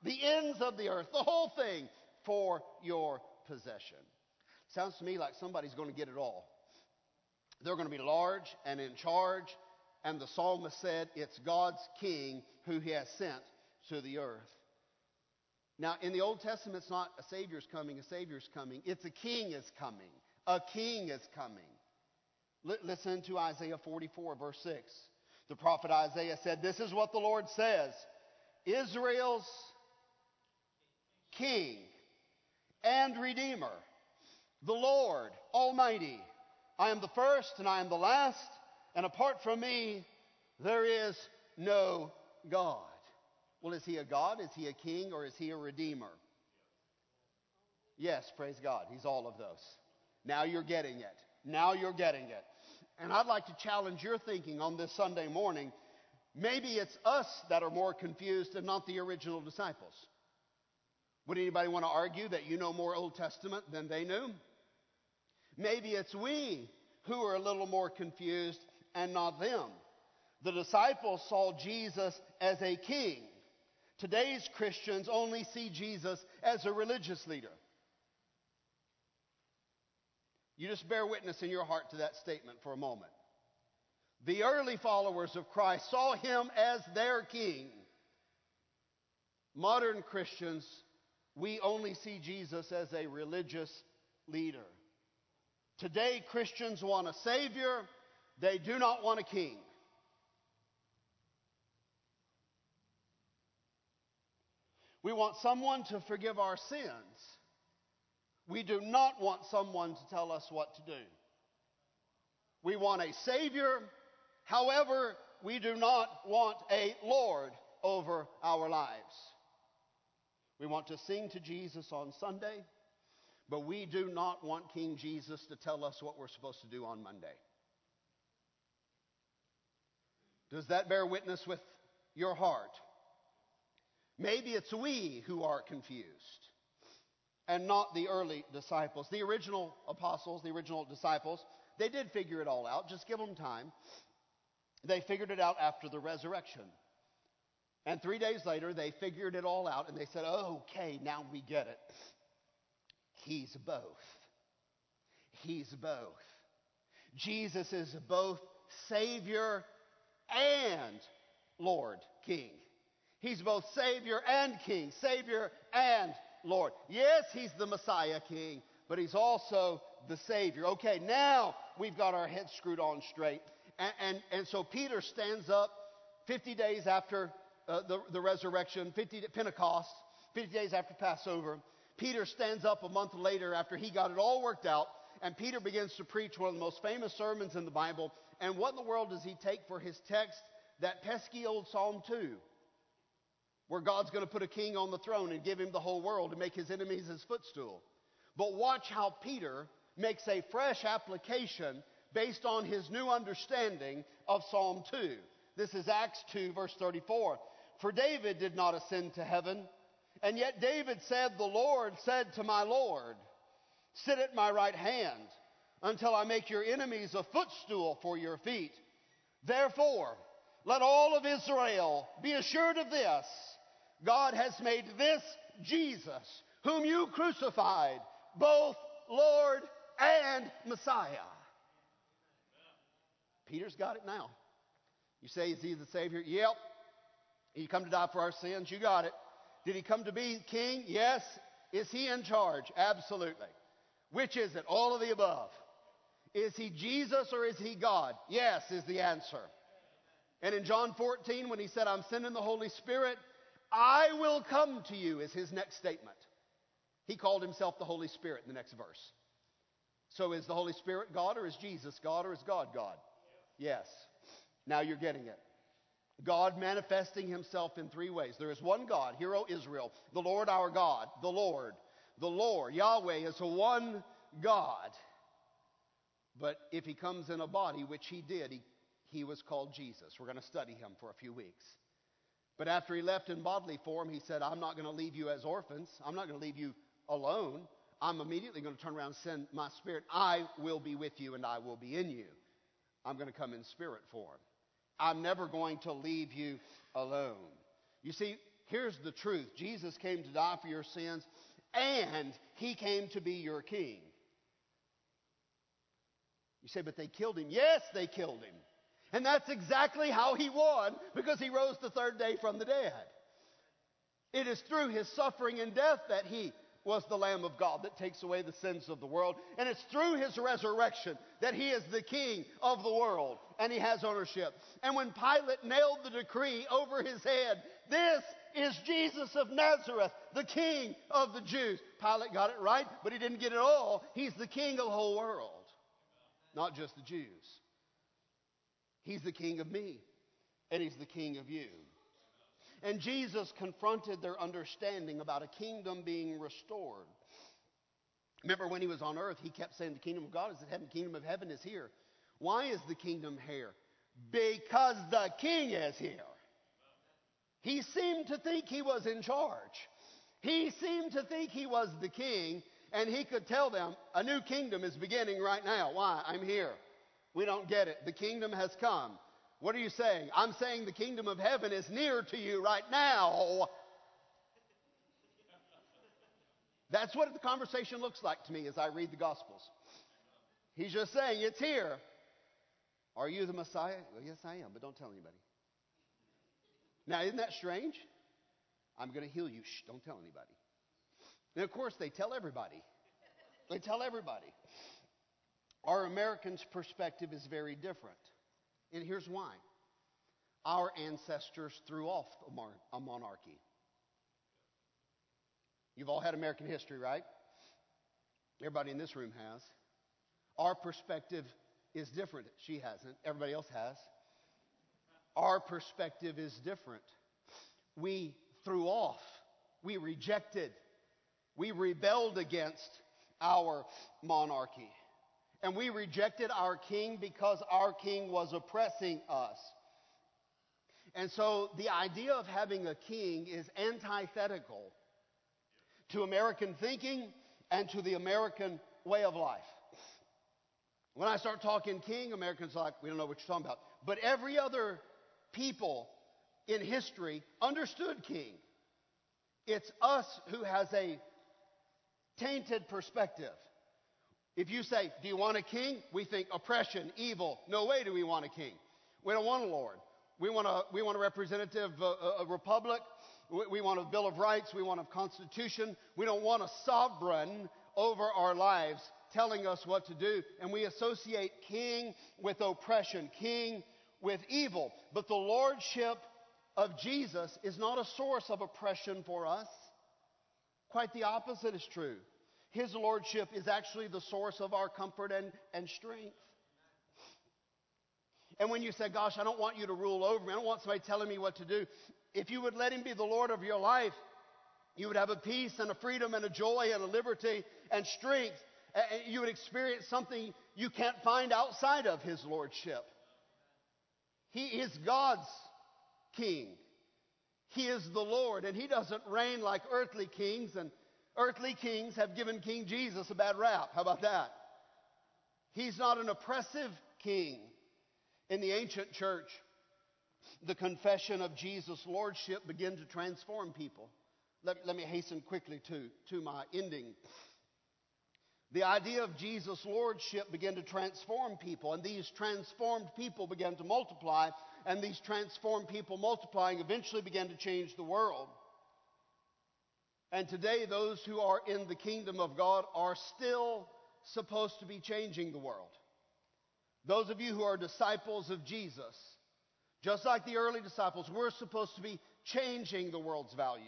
the ends of the earth, the whole thing for your possession. Sounds to me like somebody's going to get it all. They're going to be large and in charge, and the psalmist said it's God's king who he has sent to the earth. Now, in the Old Testament, it's not a Savior's coming, a Savior's coming. It's a king is coming. A king is coming. L- listen to Isaiah 44, verse 6. The prophet Isaiah said, This is what the Lord says Israel's king and redeemer, the Lord Almighty. I am the first and I am the last, and apart from me, there is no God. Well, is he a God? Is he a king? Or is he a redeemer? Yes, praise God. He's all of those. Now you're getting it. Now you're getting it. And I'd like to challenge your thinking on this Sunday morning. Maybe it's us that are more confused and not the original disciples. Would anybody want to argue that you know more Old Testament than they knew? Maybe it's we who are a little more confused and not them. The disciples saw Jesus as a king. Today's Christians only see Jesus as a religious leader. You just bear witness in your heart to that statement for a moment. The early followers of Christ saw him as their king. Modern Christians, we only see Jesus as a religious leader. Today, Christians want a Savior, they do not want a king. We want someone to forgive our sins. We do not want someone to tell us what to do. We want a Savior. However, we do not want a Lord over our lives. We want to sing to Jesus on Sunday, but we do not want King Jesus to tell us what we're supposed to do on Monday. Does that bear witness with your heart? Maybe it's we who are confused and not the early disciples. The original apostles, the original disciples, they did figure it all out. Just give them time. They figured it out after the resurrection. And three days later, they figured it all out and they said, okay, now we get it. He's both. He's both. Jesus is both Savior and Lord, King. He's both Savior and King, Savior and Lord. Yes, He's the Messiah King, but He's also the Savior. Okay, now we've got our heads screwed on straight. And, and, and so Peter stands up 50 days after uh, the, the resurrection, 50 Pentecost, 50 days after Passover. Peter stands up a month later after he got it all worked out, and Peter begins to preach one of the most famous sermons in the Bible. And what in the world does he take for his text? That pesky old Psalm 2 where God's going to put a king on the throne and give him the whole world and make his enemies his footstool. But watch how Peter makes a fresh application based on his new understanding of Psalm 2. This is Acts 2, verse 34. For David did not ascend to heaven, and yet David said, The Lord said to my Lord, Sit at my right hand until I make your enemies a footstool for your feet. Therefore, let all of Israel be assured of this God has made this Jesus, whom you crucified, both Lord and Messiah. Peter's got it now. You say, is he the Savior? Yep. He come to die for our sins? You got it. Did he come to be king? Yes. Is he in charge? Absolutely. Which is it? All of the above. Is he Jesus or is he God? Yes, is the answer. And in John 14, when he said, I'm sending the Holy Spirit, I will come to you, is his next statement. He called himself the Holy Spirit in the next verse. So is the Holy Spirit God or is Jesus God or is God God? Yes. Now you're getting it. God manifesting himself in three ways. There is one God, hear, O Israel, the Lord our God, the Lord. The Lord, Yahweh, is one God. But if he comes in a body, which he did, he, he was called Jesus. We're going to study him for a few weeks. But after he left in bodily form, he said, I'm not going to leave you as orphans. I'm not going to leave you alone. I'm immediately going to turn around and send my spirit. I will be with you and I will be in you. I'm going to come in spirit form. I'm never going to leave you alone. You see, here's the truth Jesus came to die for your sins, and he came to be your king. You say, but they killed him. Yes, they killed him. And that's exactly how he won because he rose the third day from the dead. It is through his suffering and death that he was the Lamb of God that takes away the sins of the world. And it's through his resurrection that he is the King of the world and he has ownership. And when Pilate nailed the decree over his head, this is Jesus of Nazareth, the King of the Jews. Pilate got it right, but he didn't get it all. He's the King of the whole world, not just the Jews. He's the king of me, and he's the king of you. And Jesus confronted their understanding about a kingdom being restored. Remember when he was on earth, he kept saying the kingdom of God is at heaven, the kingdom of heaven is here. Why is the kingdom here? Because the king is here. He seemed to think he was in charge. He seemed to think he was the king, and he could tell them, a new kingdom is beginning right now. Why? I'm here. We don't get it. The kingdom has come. What are you saying? I'm saying the kingdom of heaven is near to you right now. That's what the conversation looks like to me as I read the Gospels. He's just saying, It's here. Are you the Messiah? Well, yes, I am, but don't tell anybody. Now, isn't that strange? I'm going to heal you. Shh, don't tell anybody. And of course, they tell everybody. They tell everybody. Our Americans' perspective is very different. And here's why our ancestors threw off a monarchy. You've all had American history, right? Everybody in this room has. Our perspective is different. She hasn't. Everybody else has. Our perspective is different. We threw off, we rejected, we rebelled against our monarchy. And we rejected our king because our king was oppressing us. And so the idea of having a king is antithetical to American thinking and to the American way of life. When I start talking king, Americans are like, we don't know what you're talking about. But every other people in history understood king. It's us who has a tainted perspective. If you say, Do you want a king? We think oppression, evil. No way do we want a king. We don't want a Lord. We want a, we want a representative uh, a republic. We, we want a Bill of Rights. We want a constitution. We don't want a sovereign over our lives telling us what to do. And we associate king with oppression, king with evil. But the lordship of Jesus is not a source of oppression for us. Quite the opposite is true. His lordship is actually the source of our comfort and, and strength. And when you say, Gosh, I don't want you to rule over me, I don't want somebody telling me what to do, if you would let Him be the Lord of your life, you would have a peace and a freedom and a joy and a liberty and strength. And you would experience something you can't find outside of His Lordship. He is God's King. He is the Lord, and He doesn't reign like earthly kings, and earthly kings have given King Jesus a bad rap. How about that? He's not an oppressive king. In the ancient church, the confession of Jesus' lordship began to transform people. Let, let me hasten quickly to, to my ending. The idea of Jesus' lordship began to transform people, and these transformed people began to multiply, and these transformed people multiplying eventually began to change the world. And today, those who are in the kingdom of God are still supposed to be changing the world. Those of you who are disciples of Jesus, just like the early disciples, we're supposed to be changing the world's values.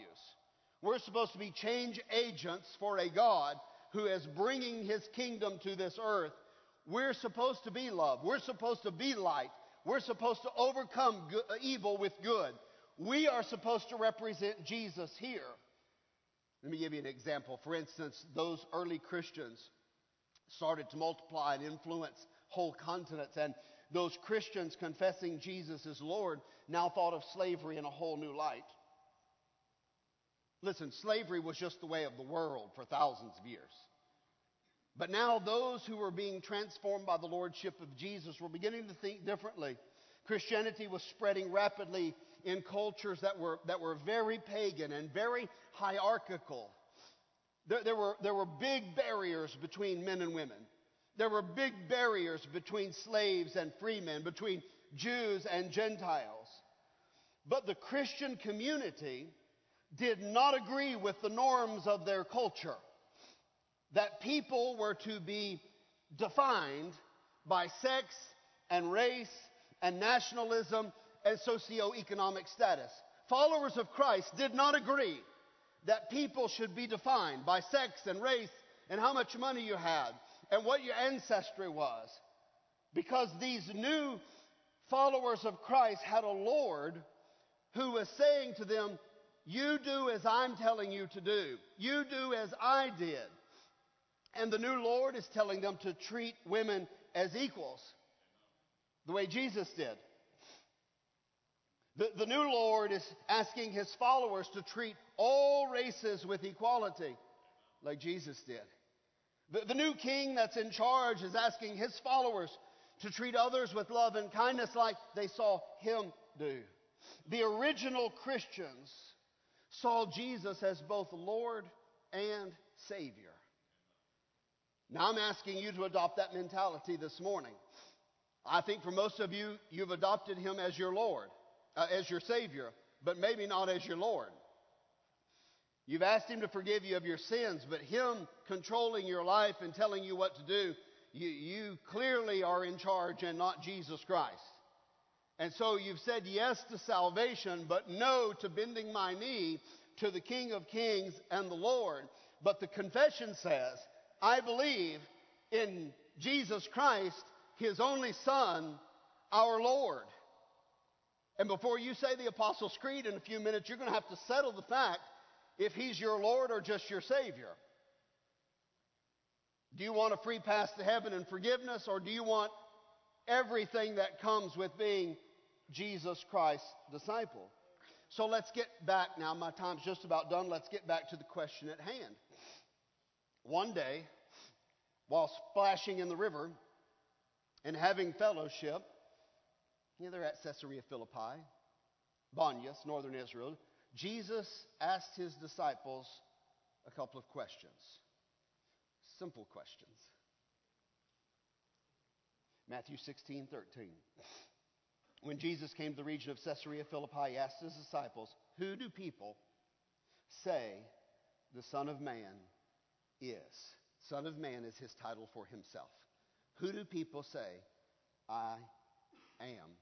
We're supposed to be change agents for a God who is bringing his kingdom to this earth. We're supposed to be love. We're supposed to be light. We're supposed to overcome good, evil with good. We are supposed to represent Jesus here. Let me give you an example. For instance, those early Christians started to multiply and influence whole continents, and those Christians confessing Jesus as Lord now thought of slavery in a whole new light. Listen, slavery was just the way of the world for thousands of years. But now those who were being transformed by the lordship of Jesus were beginning to think differently. Christianity was spreading rapidly in cultures that were, that were very pagan and very hierarchical. There, there, were, there were big barriers between men and women. There were big barriers between slaves and free men, between Jews and Gentiles. But the Christian community did not agree with the norms of their culture. That people were to be defined by sex and race and nationalism and socioeconomic status. Followers of Christ did not agree that people should be defined by sex and race and how much money you had and what your ancestry was. Because these new followers of Christ had a Lord who was saying to them, You do as I'm telling you to do, you do as I did. And the new Lord is telling them to treat women as equals, the way Jesus did. The, the new Lord is asking his followers to treat all races with equality, like Jesus did. The, the new king that's in charge is asking his followers to treat others with love and kindness like they saw him do. The original Christians saw Jesus as both Lord and Savior. Now I'm asking you to adopt that mentality this morning. I think for most of you, you've adopted him as your Lord, uh, as your Savior, but maybe not as your Lord. You've asked him to forgive you of your sins, but him controlling your life and telling you what to do, you, you clearly are in charge and not Jesus Christ. And so you've said yes to salvation, but no to bending my knee to the King of Kings and the Lord. But the confession says, I believe in Jesus Christ, His only Son, our Lord. And before you say the Apostles' Creed in a few minutes, you're going to have to settle the fact if He's your Lord or just your Savior. Do you want a free pass to heaven and forgiveness, or do you want everything that comes with being Jesus Christ's disciple? So let's get back now. My time's just about done. Let's get back to the question at hand. One day, while splashing in the river and having fellowship, you they're at Caesarea Philippi, Banyas, northern Israel. Jesus asked his disciples a couple of questions. Simple questions. Matthew 16, 13. When Jesus came to the region of Caesarea Philippi, he asked his disciples, Who do people say the Son of Man is? Son of Man is his title for himself. Who do people say I am?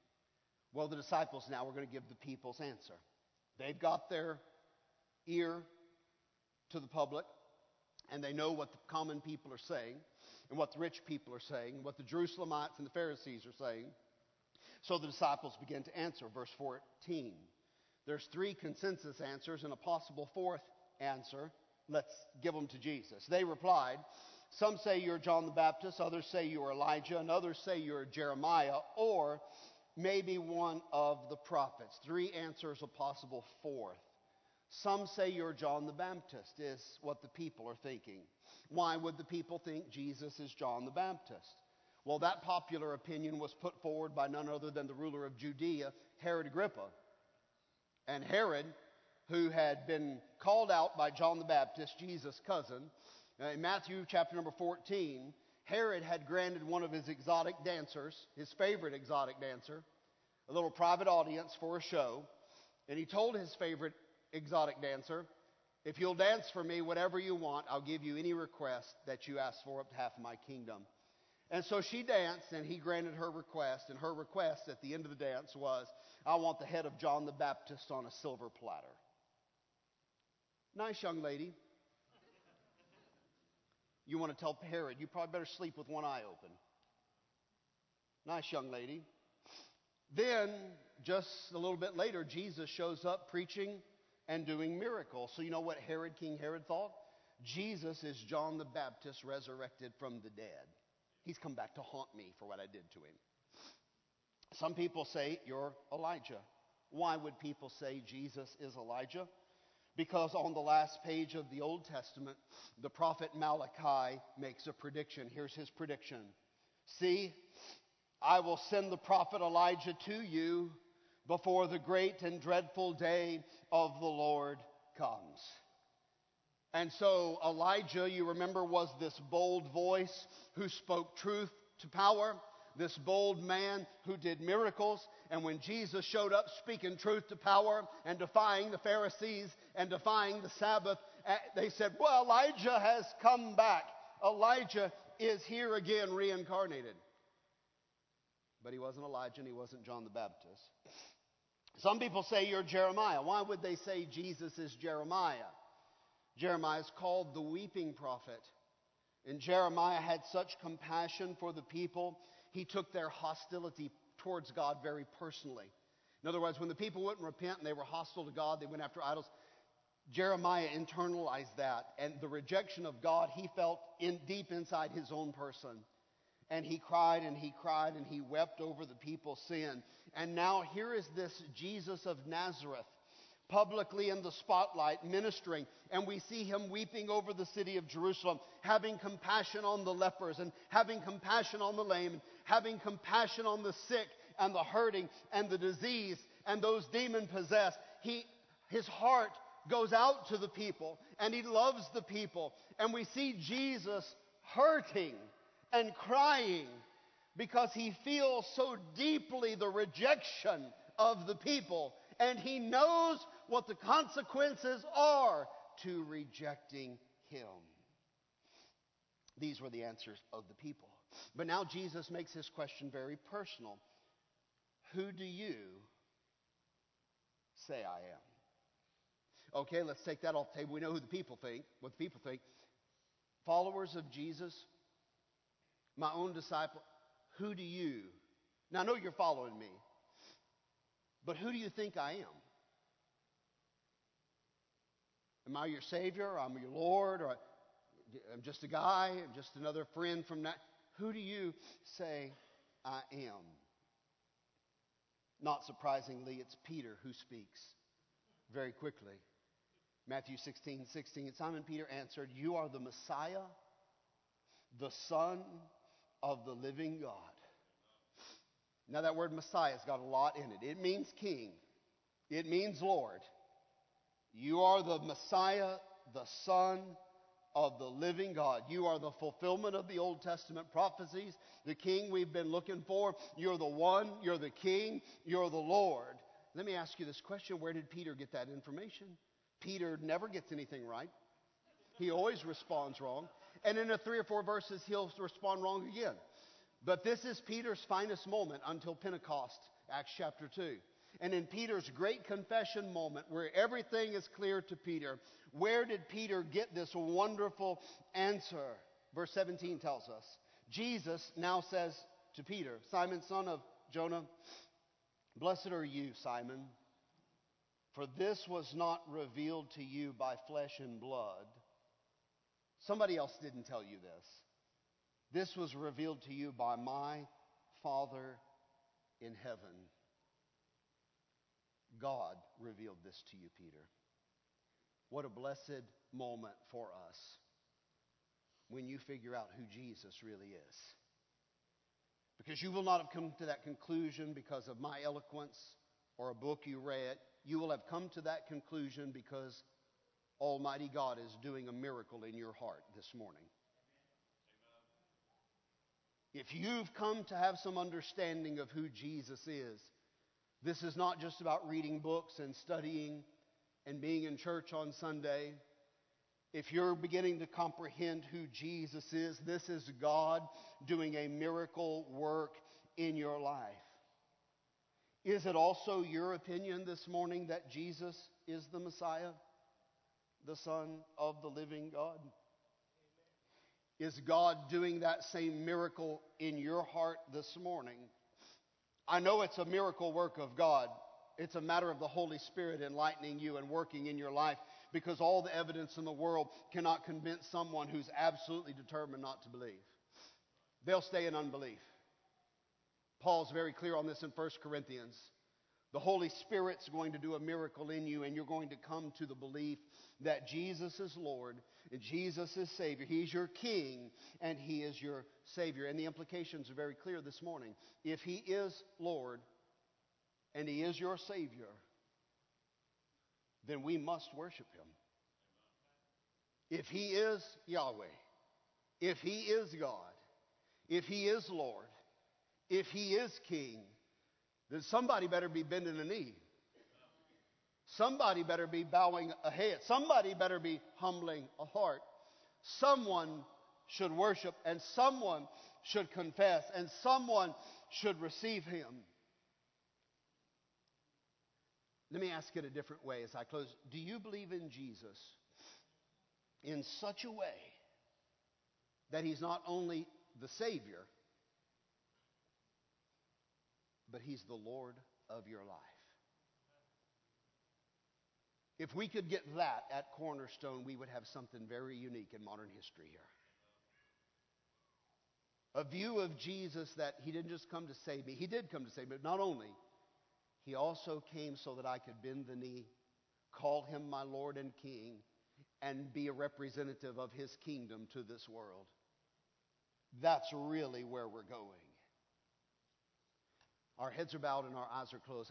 Well, the disciples now are going to give the people's answer. They've got their ear to the public, and they know what the common people are saying, and what the rich people are saying, and what the Jerusalemites and the Pharisees are saying. So the disciples begin to answer. Verse 14. There's three consensus answers and a possible fourth answer. Let's give them to Jesus. They replied, Some say you're John the Baptist, others say you're Elijah, and others say you're Jeremiah, or maybe one of the prophets. Three answers, a possible fourth. Some say you're John the Baptist, is what the people are thinking. Why would the people think Jesus is John the Baptist? Well, that popular opinion was put forward by none other than the ruler of Judea, Herod Agrippa. And Herod, who had been called out by John the Baptist, Jesus' cousin, uh, in Matthew chapter number 14, Herod had granted one of his exotic dancers, his favorite exotic dancer, a little private audience for a show. And he told his favorite exotic dancer, If you'll dance for me, whatever you want, I'll give you any request that you ask for up to half my kingdom. And so she danced, and he granted her request. And her request at the end of the dance was, I want the head of John the Baptist on a silver platter. Nice young lady. You want to tell Herod, you probably better sleep with one eye open. Nice young lady. Then, just a little bit later, Jesus shows up preaching and doing miracles. So, you know what Herod, King Herod, thought? Jesus is John the Baptist resurrected from the dead. He's come back to haunt me for what I did to him. Some people say you're Elijah. Why would people say Jesus is Elijah? Because on the last page of the Old Testament, the prophet Malachi makes a prediction. Here's his prediction See, I will send the prophet Elijah to you before the great and dreadful day of the Lord comes. And so Elijah, you remember, was this bold voice who spoke truth to power, this bold man who did miracles. And when Jesus showed up speaking truth to power and defying the Pharisees and defying the Sabbath, eh, they said, Well, Elijah has come back. Elijah is here again reincarnated. But he wasn't Elijah and he wasn't John the Baptist. Some people say you're Jeremiah. Why would they say Jesus is Jeremiah? Jeremiah is called the weeping prophet. And Jeremiah had such compassion for the people, he took their hostility towards God very personally. In other words, when the people wouldn't repent and they were hostile to God, they went after idols. Jeremiah internalized that, and the rejection of God he felt in, deep inside his own person. And he cried and he cried and he wept over the people's sin. And now here is this Jesus of Nazareth publicly in the spotlight, ministering, and we see him weeping over the city of Jerusalem, having compassion on the lepers, and having compassion on the lame, having compassion on the sick, and the hurting, and the diseased, and those demon possessed. He, his heart goes out to the people, and he loves the people. And we see Jesus hurting and crying because he feels so deeply the rejection of the people and he knows what the consequences are to rejecting him. These were the answers of the people. But now Jesus makes his question very personal. Who do you say I am? Okay, let's take that off the table. We know who the people think, what the people think. Followers of Jesus, my own disciple, who do you? Now I know you're following me, but who do you think I am? Am I your Savior? Or I'm your Lord? Or I'm just a guy? I'm just another friend from that? Who do you say I am? Not surprisingly, it's Peter who speaks very quickly. Matthew 16, 16. Simon Peter answered, You are the Messiah, the Son of the living God. Now, that word Messiah has got a lot in it. It means king, it means Lord. You are the Messiah, the Son of the living God. You are the fulfillment of the Old Testament prophecies, the king we've been looking for. You're the one, you're the king, you're the Lord. Let me ask you this question Where did Peter get that information? Peter never gets anything right, he always responds wrong. And in a three or four verses, he'll respond wrong again. But this is Peter's finest moment until Pentecost, Acts chapter 2. And in Peter's great confession moment, where everything is clear to Peter, where did Peter get this wonderful answer? Verse 17 tells us Jesus now says to Peter, Simon, son of Jonah, blessed are you, Simon, for this was not revealed to you by flesh and blood. Somebody else didn't tell you this. This was revealed to you by my Father in heaven. God revealed this to you, Peter. What a blessed moment for us when you figure out who Jesus really is. Because you will not have come to that conclusion because of my eloquence or a book you read. You will have come to that conclusion because Almighty God is doing a miracle in your heart this morning. If you've come to have some understanding of who Jesus is, this is not just about reading books and studying and being in church on Sunday. If you're beginning to comprehend who Jesus is, this is God doing a miracle work in your life. Is it also your opinion this morning that Jesus is the Messiah, the Son of the living God? Is God doing that same miracle in your heart this morning? I know it's a miracle work of God. It's a matter of the Holy Spirit enlightening you and working in your life because all the evidence in the world cannot convince someone who's absolutely determined not to believe. They'll stay in unbelief. Paul's very clear on this in 1 Corinthians. The Holy Spirit's going to do a miracle in you, and you're going to come to the belief that Jesus is Lord and Jesus is Savior. He's your King, and He is your Savior. And the implications are very clear this morning. If He is Lord and He is your Savior, then we must worship Him. If He is Yahweh, if He is God, if He is Lord, if He is King, then somebody better be bending a knee. Somebody better be bowing a head. Somebody better be humbling a heart. Someone should worship, and someone should confess, and someone should receive Him. Let me ask it a different way as I close. Do you believe in Jesus in such a way that He's not only the Savior, but He's the Lord of your life. If we could get that at Cornerstone, we would have something very unique in modern history here. A view of Jesus that He didn't just come to save me, He did come to save me, but not only, He also came so that I could bend the knee, call Him my Lord and King, and be a representative of His kingdom to this world. That's really where we're going. Our heads are bowed and our eyes are closed.